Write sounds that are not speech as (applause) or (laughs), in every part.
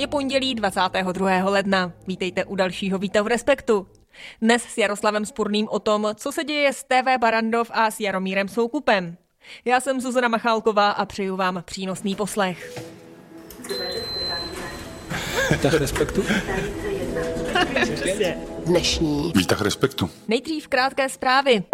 Je pondělí 22. ledna. Vítejte u dalšího Víta v Respektu. Dnes s Jaroslavem Spurným o tom, co se děje s TV Barandov a s Jaromírem Soukupem. Já jsem Zuzana Machálková a přeju vám přínosný poslech. Výtah respektu? Dnešní Výtah respektu. Nejdřív krátké zprávy.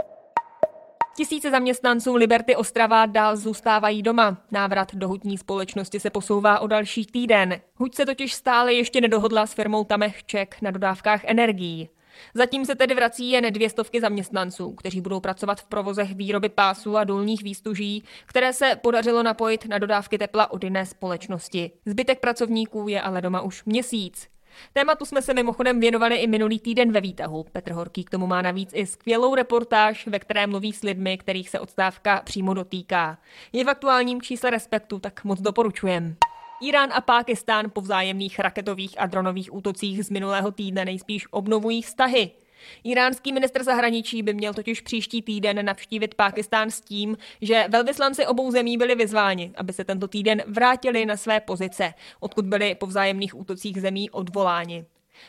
Tisíce zaměstnanců Liberty Ostrava dál zůstávají doma. Návrat do hutní společnosti se posouvá o další týden. Huť se totiž stále ještě nedohodla s firmou Tamech Ček na dodávkách energií. Zatím se tedy vrací jen dvě stovky zaměstnanců, kteří budou pracovat v provozech výroby pásů a dolních výstuží, které se podařilo napojit na dodávky tepla od jiné společnosti. Zbytek pracovníků je ale doma už měsíc. Tématu jsme se mimochodem věnovali i minulý týden ve výtahu. Petr Horký k tomu má navíc i skvělou reportáž, ve které mluví s lidmi, kterých se odstávka přímo dotýká. Je v aktuálním čísle Respektu, tak moc doporučujem. Irán a Pákistán po vzájemných raketových a dronových útocích z minulého týdne nejspíš obnovují vztahy. Iránský ministr zahraničí by měl totiž příští týden navštívit Pákistán s tím, že velvyslanci obou zemí byli vyzváni, aby se tento týden vrátili na své pozice, odkud byli po vzájemných útocích zemí odvoláni.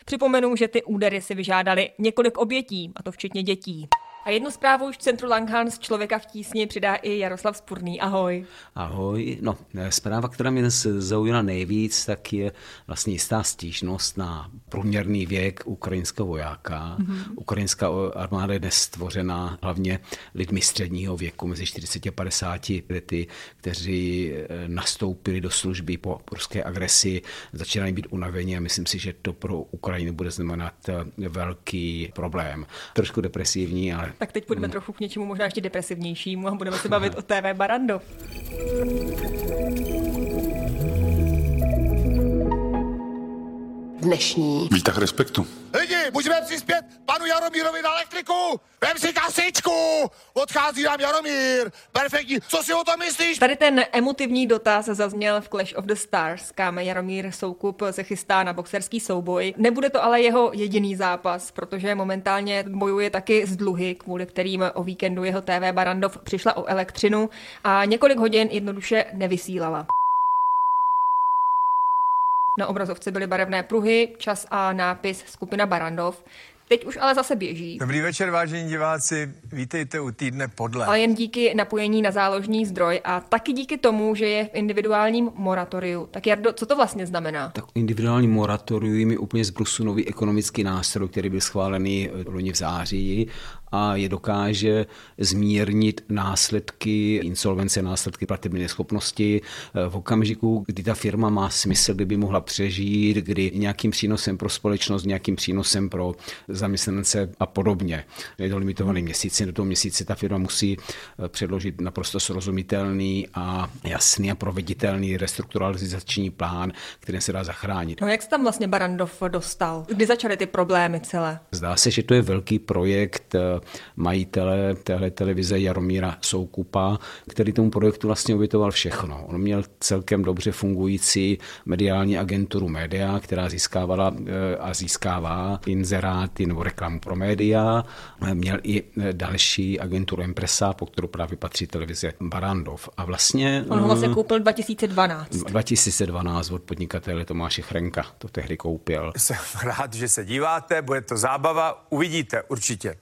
Připomenu, že ty údery si vyžádali několik obětí, a to včetně dětí. A jednu zprávu už v centru Langhans člověka v tísni přidá i Jaroslav Spurný. Ahoj. Ahoj. No, zpráva, která mě dnes zaujala nejvíc, tak je vlastně jistá stížnost na průměrný věk ukrajinského vojáka. Mm-hmm. Ukrajinská armáda je dnes stvořena hlavně lidmi středního věku, mezi 40 a 50 lety, kteří nastoupili do služby po ruské agresi, začínají být unavení a myslím si, že to pro Ukrajinu bude znamenat velký problém. Trošku depresivní, ale tak teď půjdeme hmm. trochu k něčemu možná ještě depresivnějšímu a budeme se bavit o TV Barandov. Dnešní Výtah respektu. Lidi, můžeme přispět panu Jaromírovi na elektriku? Vem si kasičku! Odchází nám Jaromír! Perfektní, co si o tom myslíš? Tady ten emotivní dotaz zazněl v Clash of the Stars, kam Jaromír Soukup se chystá na boxerský souboj. Nebude to ale jeho jediný zápas, protože momentálně bojuje taky z dluhy, kvůli kterým o víkendu jeho TV Barandov přišla o elektřinu a několik hodin jednoduše nevysílala. Na obrazovce byly barevné pruhy, čas a nápis skupina Barandov. Teď už ale zase běží. Dobrý večer, vážení diváci. Vítejte u týdne podle. Ale jen díky napojení na záložní zdroj a taky díky tomu, že je v individuálním moratoriu. Tak Jardo, co to vlastně znamená? Tak individuální moratorium je úplně zbrusu nový ekonomický nástroj, který byl schválený loni v září a je dokáže zmírnit následky insolvence, následky platební neschopnosti v okamžiku, kdy ta firma má smysl, kdyby mohla přežít, kdy nějakým přínosem pro společnost, nějakým přínosem pro zaměstnance a podobně. Je to limitovaný měsíc, do toho měsíce ta firma musí předložit naprosto srozumitelný a jasný a proveditelný restrukturalizační plán, který se dá zachránit. No jak se tam vlastně Barandov dostal? Kdy začaly ty problémy celé? Zdá se, že to je velký projekt majitele téhle televize Jaromíra Soukupa, který tomu projektu vlastně obětoval všechno. On měl celkem dobře fungující mediální agenturu média, která získávala a získává inzeráty nebo reklamu pro média. Měl i další agenturu Empresa, po kterou právě patří televize Barandov. A vlastně... On ho vlastně koupil 2012. 2012 od podnikatele Tomáše Chrenka to tehdy koupil. Jsem rád, že se díváte, bude to zábava, uvidíte určitě.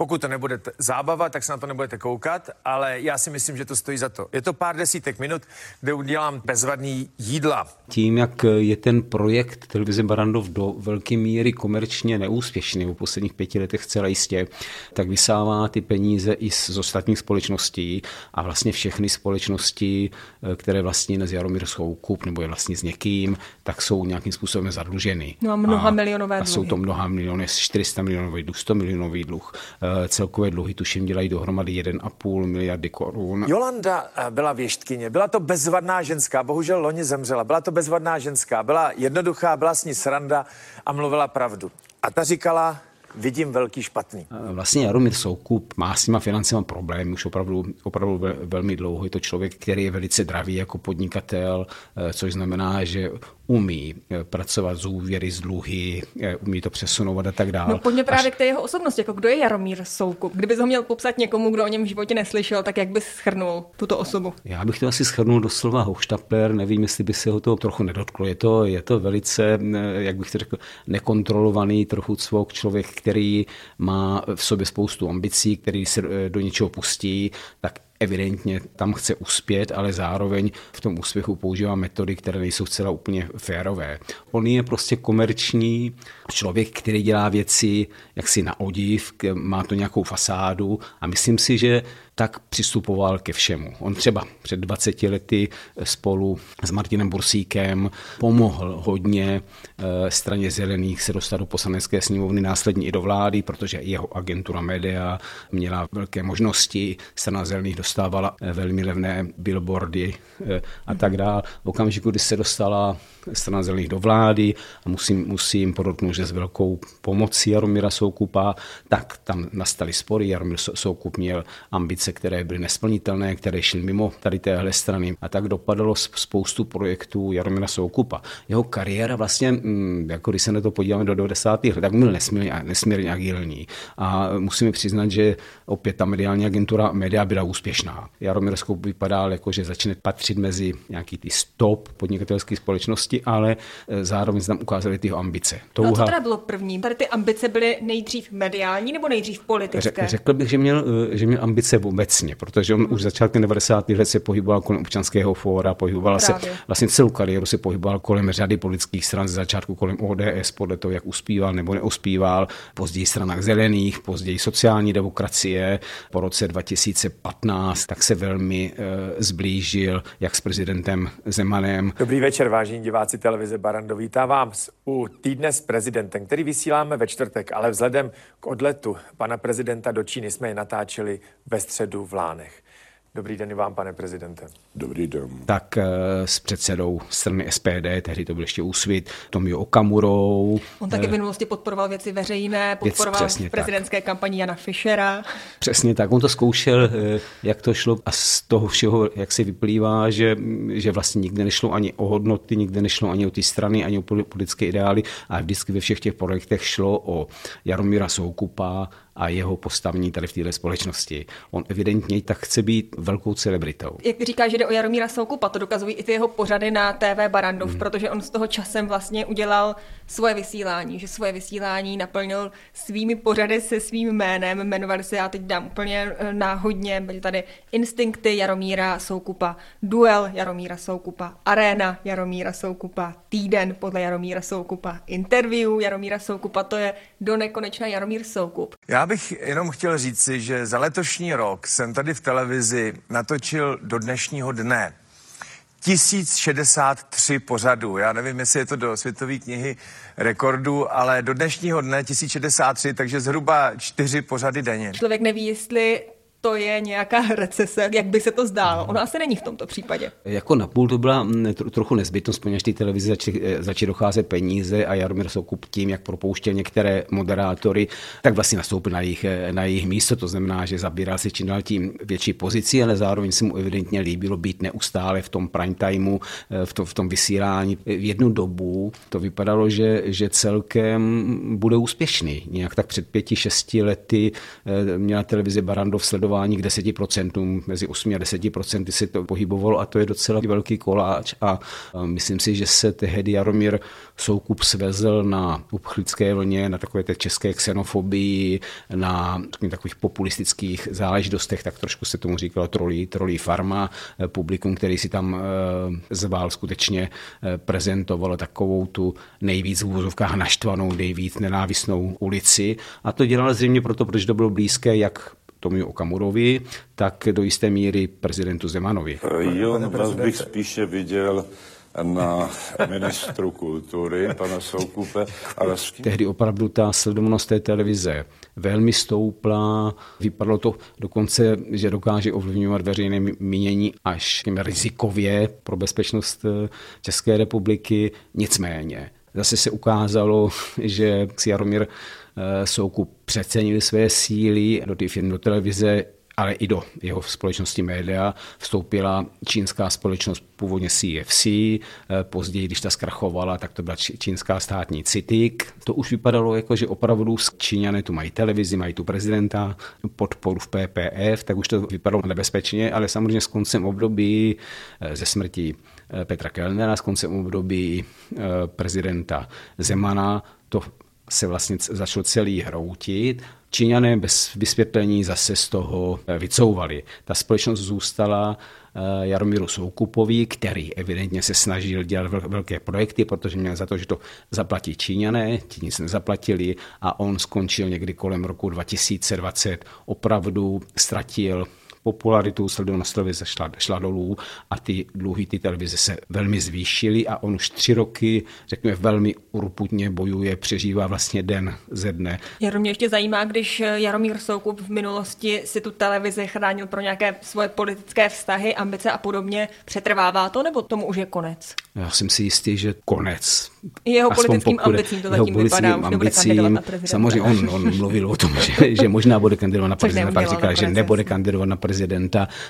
Pokud to nebude zábava, tak se na to nebudete koukat, ale já si myslím, že to stojí za to. Je to pár desítek minut, kde udělám bezvadný jídla. Tím, jak je ten projekt televize Barandov do velké míry komerčně neúspěšný v posledních pěti letech zcela jistě, tak vysává ty peníze i z ostatních společností a vlastně všechny společnosti, které vlastní z Jaromír Soukup nebo je vlastní s někým, tak jsou nějakým způsobem zadluženy. No a mnoha a, milionové dluhy. A jsou to mnoha miliony, 400 milionový dluh, 100 milionový dluh celkové dluhy tuším dělají dohromady 1,5 miliardy korun. Jolanda byla věštkyně, byla to bezvadná ženská, bohužel loni zemřela, byla to bezvadná ženská, byla jednoduchá, byla s ní sranda a mluvila pravdu. A ta říkala, vidím velký špatný. Vlastně Jaromír Soukup má s těma financema problémy už opravdu, opravdu velmi dlouho. Je to člověk, který je velice dravý jako podnikatel, eh, což znamená, že umí eh, pracovat z úvěry, z dluhy, eh, umí to přesunovat a tak dále. No pojďme právě Až... k té jeho osobnosti. Jako kdo je Jaromír Soukup? Kdybys ho měl popsat někomu, kdo o něm v životě neslyšel, tak jak bys schrnul tuto osobu? Já bych to asi schrnul doslova hochštapler, nevím, jestli by se ho to trochu nedotklo. Je to, je to velice, jak bych to řekl, nekontrolovaný trochu cvok člověk, který má v sobě spoustu ambicí, který se eh, do něčeho pustí, tak evidentně tam chce uspět, ale zároveň v tom úspěchu používá metody, které nejsou zcela úplně férové. On je prostě komerční člověk, který dělá věci jaksi na odiv, má to nějakou fasádu a myslím si, že tak přistupoval ke všemu. On třeba před 20 lety spolu s Martinem Bursíkem pomohl hodně eh, straně zelených se dostat do poslanecké sněmovny, následně i do vlády, protože jeho agentura média měla velké možnosti. Strana zelených dostávala eh, velmi levné billboardy eh, a tak dále. V okamžiku, kdy se dostala strana zelených do vlády a musím, musím podotknout, že s velkou pomocí Jaromíra Soukupa, tak tam nastaly spory. Jaromír Soukup měl ambice, které byly nesplnitelné, které šly mimo tady téhle strany a tak dopadalo spoustu projektů Jaromíra Soukupa. Jeho kariéra vlastně, mm, jako když se na to podíváme do 90. let, tak byl nesmírně, nesmírně agilní. A musíme přiznat, že opět ta mediální agentura média byla úspěšná. Jaromír Soukup vypadal jako, že začne patřit mezi nějaký ty stop podnikatelské společnosti, ale eh, zároveň tam ukázali ty ambice. Touha... No co teda bylo první? Tady ty ambice byly nejdřív mediální nebo nejdřív politické? Řekl bych, že měl, eh, že měl ambice obecně, protože on už začátkem 90. let se pohyboval kolem občanského fóra, pohyboval Právě. se vlastně celou kariéru se pohyboval kolem řady politických stran, z začátku kolem ODS, podle toho, jak uspíval nebo neuspíval, později stranách zelených, později sociální demokracie. Po roce 2015 tak se velmi e, zblížil jak s prezidentem Zemanem. Dobrý večer, vážení diváci televize Barando, vítám vás u týdne s prezidentem, který vysíláme ve čtvrtek, ale vzhledem k odletu pana prezidenta do Číny jsme je natáčeli ve středu v Lánech. Dobrý den i vám, pane prezidente. Dobrý den. Tak eh, s předsedou strany SPD, tehdy to byl ještě úsvit, Tomio Okamurou. On taky v minulosti podporoval věci veřejné, podporoval věc, v prezidentské tak. kampani Jana Fischera. Přesně tak, on to zkoušel, eh, jak to šlo a z toho všeho, jak si vyplývá, že, že vlastně nikde nešlo ani o hodnoty, nikde nešlo ani o ty strany, ani o politické ideály, a vždycky ve všech těch projektech šlo o Jaromíra Soukupa, a jeho postavení tady v této společnosti. On evidentně tak chce být velkou celebritou. Jak říká, že jde o Jaromíra Soukupa, to dokazují i ty jeho pořady na TV Barandov, mm. protože on z toho časem vlastně udělal svoje vysílání, že svoje vysílání naplnil svými pořady se svým jménem, jmenovali se, já teď dám úplně eh, náhodně, byly tady Instinkty Jaromíra Soukupa, Duel Jaromíra Soukupa, Arena Jaromíra Soukupa, Týden podle Jaromíra Soukupa, Interview Jaromíra Soukupa, to je do nekonečna Jaromír Soukup. Já bych jenom chtěl říci, že za letošní rok jsem tady v televizi natočil do dnešního dne 1063 pořadů. Já nevím, jestli je to do světové knihy rekordů, ale do dnešního dne 1063, takže zhruba čtyři pořady denně. Člověk neví, jestli to je nějaká (laughs) recese, jak by se to zdálo. Ono asi není v tomto případě. Jako napůl to byla mm, trochu nezbytnost, poněvadž té televizi začaly eh, začali docházet peníze a Jaromír Soukup tím, jak propouštěl některé moderátory, tak vlastně nastoupil na jejich, eh, na jejich místo. To znamená, že zabíral si čím dál tím větší pozici, ale zároveň se mu evidentně líbilo být neustále v tom prime timeu, eh, v, to, v tom vysílání. V jednu dobu to vypadalo, že, že celkem bude úspěšný. Nějak tak před pěti, šesti lety měla televize Barandov sledovat sledování k 10%, mezi 8 a 10% se to pohybovalo a to je docela velký koláč. A myslím si, že se tehdy Jaromír Soukup svezl na uprchlické vlně, na takové té české xenofobii, na takových populistických záležitostech, tak trošku se tomu říkalo trolí, trolí farma, publikum, který si tam eh, zval skutečně eh, prezentovalo takovou tu nejvíc v úvozovkách naštvanou, nejvíc nenávistnou ulici. A to dělal zřejmě proto, protože to bylo blízké jak Tomiu Okamurovi, tak do jisté míry prezidentu Zemanovi. Jo, vás bych spíše viděl na ministru kultury, pana Soukupe. Ale... Tehdy opravdu ta sledovanost té televize velmi stoupla. Vypadalo to dokonce, že dokáže ovlivňovat veřejné mínění až rizikově pro bezpečnost eh, České republiky. Nicméně zase se ukázalo, (laughs) že Jaromír Soukup přecenili své síly do té firmy, do televize, ale i do jeho společnosti média vstoupila čínská společnost původně CFC, eh, později, když ta zkrachovala, tak to byla čínská státní CITIC. To už vypadalo jako, že opravdu Číňané tu mají televizi, mají tu prezidenta, podporu v PPF, tak už to vypadalo nebezpečně, ale samozřejmě s koncem období eh, ze smrti eh, Petra Kellnera, s koncem období prezidenta Zemana, to se vlastně začalo celý hroutit Číňané bez vysvětlení zase z toho eh, vycouvali. Ta společnost zůstala eh, Jaromíru Soukupovi, který evidentně se snažil dělat velké projekty, protože měl za to, že to zaplatí Číňané, ti nic nezaplatili a on skončil někdy kolem roku 2020. Opravdu ztratil popularitu sledovanost televize šla, šla dolů a ty dluhy ty televize se velmi zvýšily a on už tři roky, řekněme, velmi urputně bojuje, přežívá vlastně den ze dne. Mě ještě zajímá, když Jaromír Soukup v minulosti si tu televizi chránil pro nějaké svoje politické vztahy, ambice a podobně, přetrvává to nebo tomu už je konec? Já jsem si jistý, že konec. Jeho politickým pokud, ambicím to zatím vypadá, už kandidovat na prezidenta. Samozřejmě on, on mluvil o tom, že, že možná bude kandidovat na prezidenta, pak říkal, že nebude kandidovat na prezidenta.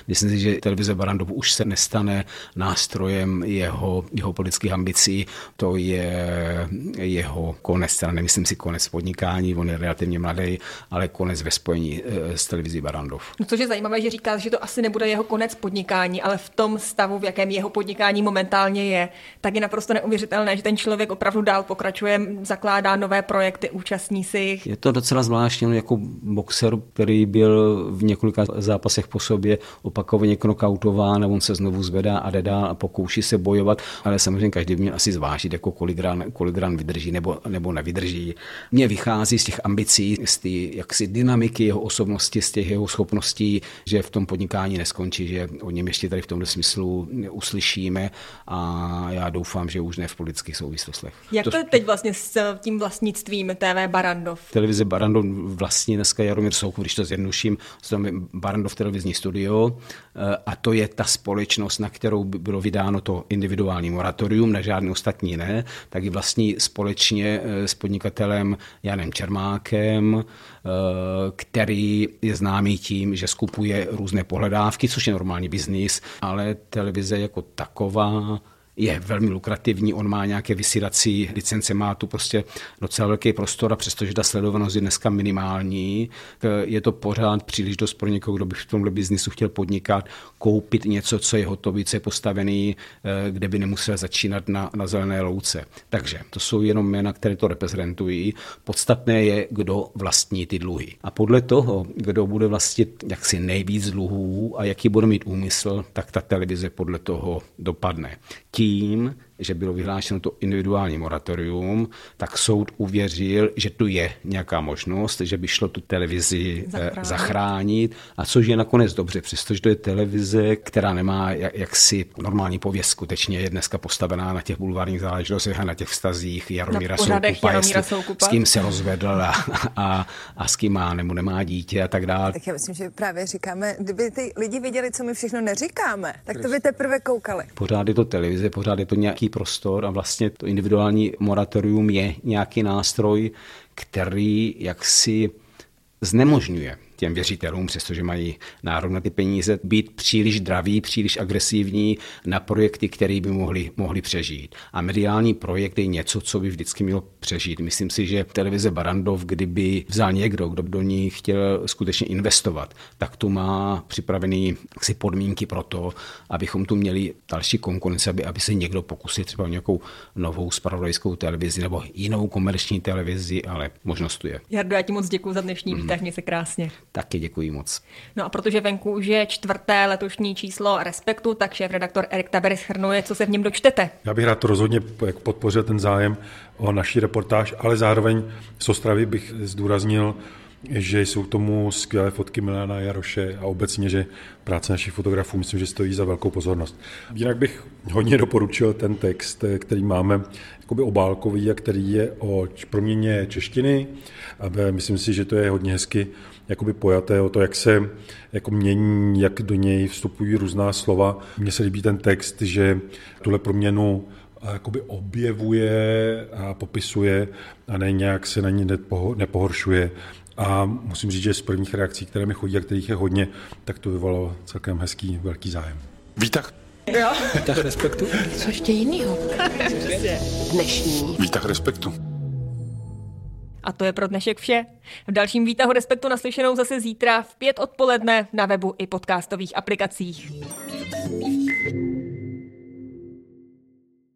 Myslím si, že televize Barandov už se nestane nástrojem jeho, jeho politických ambicí. To je jeho konec, teda nemyslím si konec podnikání, on je relativně mladý, ale konec ve spojení eh, s televizí Barandov. No, což je zajímavé, že říká, že to asi nebude jeho konec podnikání, ale v tom stavu, v jakém jeho podnikání momentálně je, tak je naprosto neuvěřitelné, že ten člověk opravdu dál pokračuje, zakládá nové projekty, účastní si jich. Je to docela zvláštní, no, jako boxer, který byl v několika zápasech po sobě opakovaně knokautován a on se znovu zvedá a jde dál a pokouší se bojovat, ale samozřejmě každý by měl asi zvážit, jako kolik ran, kolik ran vydrží nebo, nebo nevydrží. Mně vychází z těch ambicí, z té jaksi dynamiky jeho osobnosti, z těch jeho schopností, že v tom podnikání neskončí, že o něm ještě tady v tomto smyslu uslyšíme a já doufám, že už ne v politických souvislostech. Jak to, to teď vlastně s tím vlastnictvím TV Barandov? Televize Barandov vlastní dneska Jaromír Soukup, když to zjednuším, Barandov televizní studio eh, a to je ta společnost, na kterou by bylo vydáno to individuální moratorium, na žádný ostatní ne, tak i vlastní společně eh, s podnikatelem Janem Čermákem, eh, který je známý tím, že skupuje různé pohledávky, což je normální biznis, ale televize jako taková je velmi lukrativní, on má nějaké vysílací licence, má tu prostě docela velký prostor a přestože ta sledovanost je dneska minimální, je to pořád příliš dost pro někoho, kdo by v tomhle biznisu chtěl podnikat, koupit něco, co je hotové, co je postavený, eh, kde by nemusel začínat na, na zelené louce. Takže to jsou jenom jména, které to reprezentují. Podstatné je, kdo vlastní ty dluhy. A podle toho, kdo bude vlastnit jaksi nejvíc dluhů a jaký bude mít úmysl, tak ta televize podle toho dopadne. Tím tím, že bylo vyhlášeno to individuální moratorium, tak soud uvěřil, že tu je nějaká možnost, že by šlo tu televizi eh, zachránit, zachránit a což je nakonec dobře, přestože to je televize, která nemá jaksi normální pověst, skutečně je dneska postavená na těch bulvárních záležitostech a na těch vztazích Jaromíra Soukupa, Jaromíra Soukupa, s kým se rozvedl a, a, a s kým má nebo nemá dítě a tak dále. Tak já myslím, že právě říkáme, kdyby ty lidi viděli, co my všechno neříkáme, tak to by teprve koukali. Pořád je to televize, pořád je to nějaký prostor a vlastně to individuální moratorium je nějaký nástroj, který jaksi znemožňuje těm věřitelům, přestože mají nárok na ty peníze, být příliš draví, příliš agresivní na projekty, které by mohli, mohli přežít. A mediální projekt je něco, co by vždycky mělo přežít. Myslím si, že televize Barandov, kdyby vzal někdo, kdo do ní chtěl skutečně investovat, tak tu má připravený si podmínky pro to, abychom tu měli další konkurenci, aby, aby se někdo pokusil třeba nějakou novou spravodajskou televizi nebo jinou komerční televizi, ale možnost tu je. Jardo, já ti moc děkuji za dnešní mm. výtah, mě se krásně. Taky děkuji moc. No a protože venku už je čtvrté letošní číslo Respektu, tak šéf redaktor Erik Tabery schrnuje, co se v něm dočtete. Já bych rád to rozhodně podpořil ten zájem o naší reportáž, ale zároveň z Ostravy bych zdůraznil, že jsou tomu skvělé fotky Milana Jaroše a obecně, že práce našich fotografů myslím, že stojí za velkou pozornost. Jinak bych hodně doporučil ten text, který máme jakoby obálkový a který je o proměně češtiny. Myslím si, že to je hodně hezky jakoby pojaté o to, jak se jako mění, jak do něj vstupují různá slova. Mně se líbí ten text, že tuhle proměnu jakoby objevuje a popisuje a ne nějak se na ní nepohoršuje. A musím říct, že z prvních reakcí, které mi chodí a kterých je hodně, tak to vyvolalo celkem hezký, velký zájem. Výtah. Jo. Výtah respektu. Co ještě jinýho? Dnešní. Výtah respektu. A to je pro dnešek vše. V dalším výtahu Respektu naslyšenou zase zítra v pět odpoledne na webu i podcastových aplikacích.